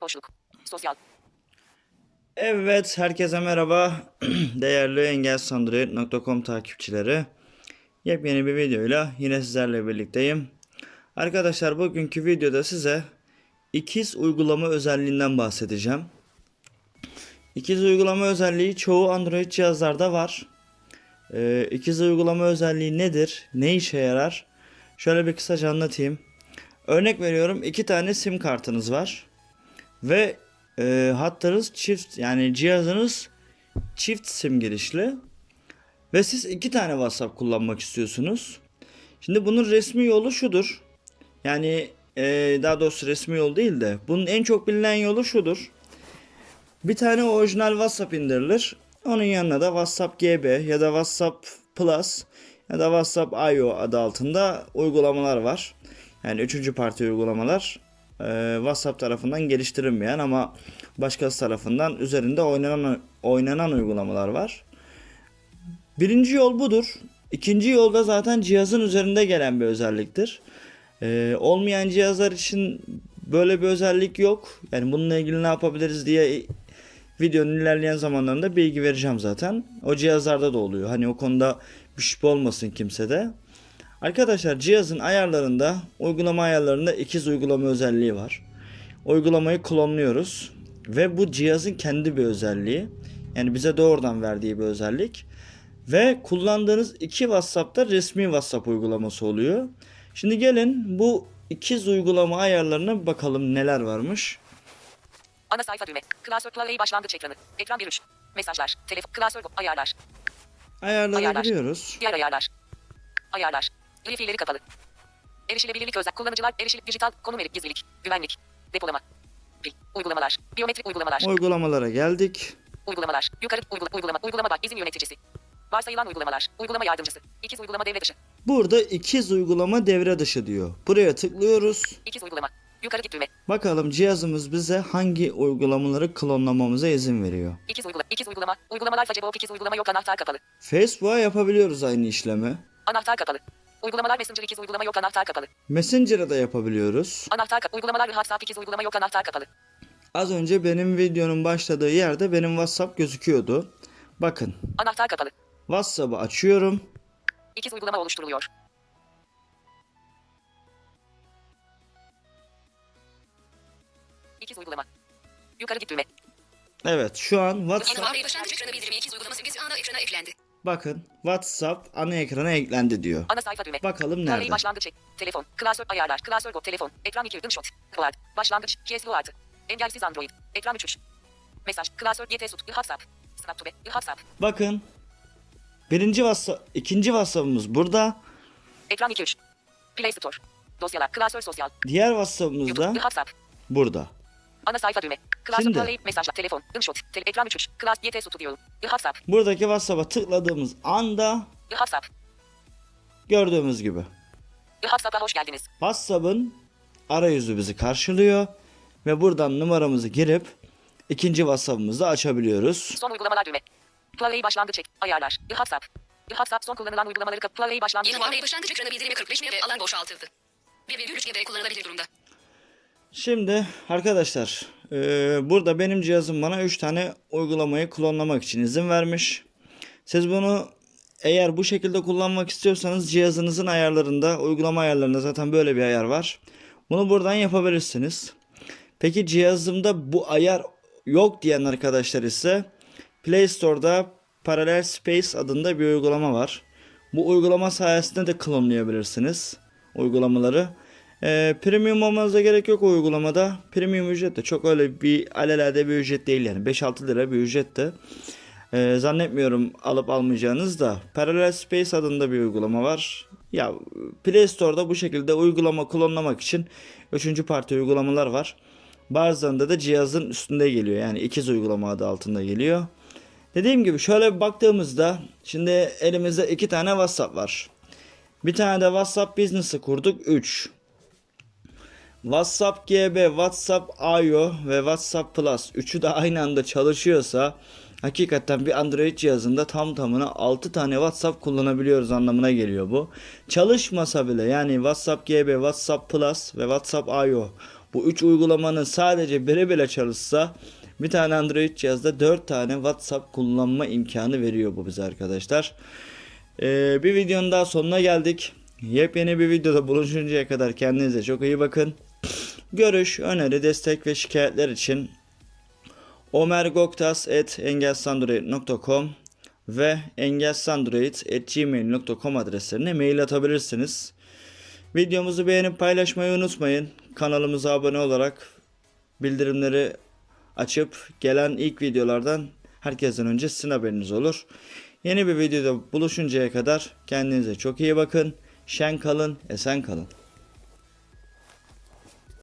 Boşluk. Sosyal. Evet, herkese merhaba. Değerli engelsandroid.com takipçileri. Yepyeni bir videoyla yine sizlerle birlikteyim. Arkadaşlar bugünkü videoda size ikiz uygulama özelliğinden bahsedeceğim. İkiz uygulama özelliği çoğu Android cihazlarda var. Ee, ikiz uygulama özelliği nedir? Ne işe yarar? Şöyle bir kısaca anlatayım. Örnek veriyorum iki tane sim kartınız var. Ve e, hatlarınız çift yani cihazınız çift sim girişli. Ve siz iki tane WhatsApp kullanmak istiyorsunuz. Şimdi bunun resmi yolu şudur. Yani e, daha doğrusu resmi yol değil de bunun en çok bilinen yolu şudur. Bir tane orijinal WhatsApp indirilir. Onun yanına da WhatsApp GB ya da WhatsApp Plus ya da WhatsApp IO adı altında uygulamalar var. Yani üçüncü parti uygulamalar e, WhatsApp tarafından geliştirilmeyen ama başkası tarafından üzerinde oynanan oynanan uygulamalar var. Birinci yol budur. İkinci yolda zaten cihazın üzerinde gelen bir özelliktir. E, olmayan cihazlar için böyle bir özellik yok. Yani bununla ilgili ne yapabiliriz diye videonun ilerleyen zamanlarında bilgi vereceğim zaten. O cihazlarda da oluyor. Hani o konuda bir şüphe olmasın kimsede. Arkadaşlar cihazın ayarlarında, uygulama ayarlarında ikiz uygulama özelliği var. Uygulamayı klonluyoruz ve bu cihazın kendi bir özelliği. Yani bize doğrudan verdiği bir özellik. Ve kullandığınız iki WhatsApp'ta resmi WhatsApp uygulaması oluyor. Şimdi gelin bu ikiz uygulama ayarlarına bir bakalım neler varmış. Ana sayfa düğme. Klasör klavyeyi başlangıç ekranı. Ekran 1 3. Mesajlar. Telefon. Klasör. Ayarlar. Ayarlara Ayarlar. giriyoruz. Diğer ayarlar. Ayarlar. Veri fiilleri kapalı. Erişilebilirlik özel. Kullanıcılar. Erişil. Dijital. Konum erik. Gizlilik. Güvenlik. Depolama. Pil. Uygulamalar. Biyometrik uygulamalar. Uygulamalara geldik. Uygulamalar. Yukarı. Uygula, uygulama. Uygulama bak. İzin yöneticisi. Varsayılan uygulamalar. Uygulama yardımcısı. İkiz uygulama devre dışı. Burada ikiz uygulama devre dışı diyor. Buraya tıklıyoruz. İkiz uygulama. Yukarı git düğme. Bakalım cihazımız bize hangi uygulamaları klonlamamıza izin veriyor. İkiz uygulama. İkiz uygulama. Uygulamalar Facebook ikiz uygulama yok anahtar kapalı. Facebook'a yapabiliyoruz aynı işlemi. Anahtar kapalı. Uygulamalar Messenger ikiz uygulama yok anahtar kapalı. Messenger'a da yapabiliyoruz. Anahtar kapalı. Uygulamalar WhatsApp ikiz uygulama yok anahtar kapalı. Az önce benim videonun başladığı yerde benim WhatsApp gözüküyordu. Bakın Anahtar kapalı. WhatsApp'ı açıyorum. İkiz uygulama oluşturuluyor. İkiz uygulama. Yukarı git düğme. Evet şu an WhatsApp Yeni başlangıç ekranı bildirimi ikiz uygulama simgesi ana ekrana eklendi. Bakın WhatsApp ana ekrana eklendi diyor. Ana sayfa düğme. Bakalım nerede? başlangıç ek. Telefon. Klasör ayarlar. Klasör go. Telefon. Ekran 2 shot. Cloud. Başlangıç. KSU artı. Engelsiz Android. Ekran 3 3. Mesaj. Klasör YT sut. WhatsApp. Snaptube. WhatsApp. Bakın birinci WhatsApp, ikinci WhatsApp'ımız burada. Ekran 2 3. Play Store. Dosyalar. Klasör sosyal. Diğer WhatsApp'ımız da WhatsApp. burada. Ana sayfa düğme. Şimdi- klavye mesajlar. Telefon. Shot. Tele, ekran 3 3. Klas YT diyorum. WhatsApp. Buradaki WhatsApp'a tıkladığımız anda WhatsApp. gördüğümüz gibi WhatsApp'a hoş geldiniz. WhatsApp'ın arayüzü bizi karşılıyor ve buradan numaramızı girip ikinci WhatsApp'ımızı açabiliyoruz. Son uygulamalar düğme. Klavyeyi başlangıç ek. Ayarlar. WhatsApp. WhatsApp son kullanılan uygulamaları kap. Klavyeyi başlangıç Yeni başlangıç ekranı bildirimi 45 MB alan boşaltıldı. 1,3 GB kullanılabilir durumda. Şimdi arkadaşlar eee, burada benim cihazım bana 3 tane uygulamayı klonlamak için izin vermiş. Siz bunu eğer bu şekilde kullanmak istiyorsanız cihazınızın ayarlarında uygulama ayarlarında zaten böyle bir ayar var. Bunu buradan yapabilirsiniz. Peki cihazımda bu ayar yok diyen arkadaşlar ise Play Store'da Parallel Space adında bir uygulama var. Bu uygulama sayesinde de klonlayabilirsiniz uygulamaları. Ee, premium olmanıza gerek yok o uygulamada. Premium ücret de çok öyle bir alelade bir ücret değil yani. 5-6 lira bir ücret de. Ee, zannetmiyorum alıp almayacağınız da. Parallel Space adında bir uygulama var. Ya Play Store'da bu şekilde uygulama klonlamak için 3. parti uygulamalar var. Bazılarında da cihazın üstünde geliyor. Yani ikiz uygulama adı altında geliyor. Dediğim gibi şöyle bir baktığımızda şimdi elimizde iki tane WhatsApp var. Bir tane de WhatsApp Business'ı kurduk 3. WhatsApp GB, WhatsApp IO ve WhatsApp Plus üçü de aynı anda çalışıyorsa hakikaten bir Android cihazında tam tamına 6 tane WhatsApp kullanabiliyoruz anlamına geliyor bu. Çalışmasa bile yani WhatsApp GB, WhatsApp Plus ve WhatsApp IO bu 3 uygulamanın sadece biri bile çalışsa bir tane Android cihazda 4 tane WhatsApp kullanma imkanı veriyor bu bize arkadaşlar. Ee, bir videonun daha sonuna geldik. Yepyeni bir videoda buluşuncaya kadar kendinize çok iyi bakın. Görüş, öneri, destek ve şikayetler için omergoktas.engelsandroid.com ve engelsandroid.gmail.com adreslerine mail atabilirsiniz. Videomuzu beğenip paylaşmayı unutmayın. Kanalımıza abone olarak bildirimleri açıp gelen ilk videolardan herkesten önce sizin haberiniz olur. Yeni bir videoda buluşuncaya kadar kendinize çok iyi bakın. Şen kalın, esen kalın.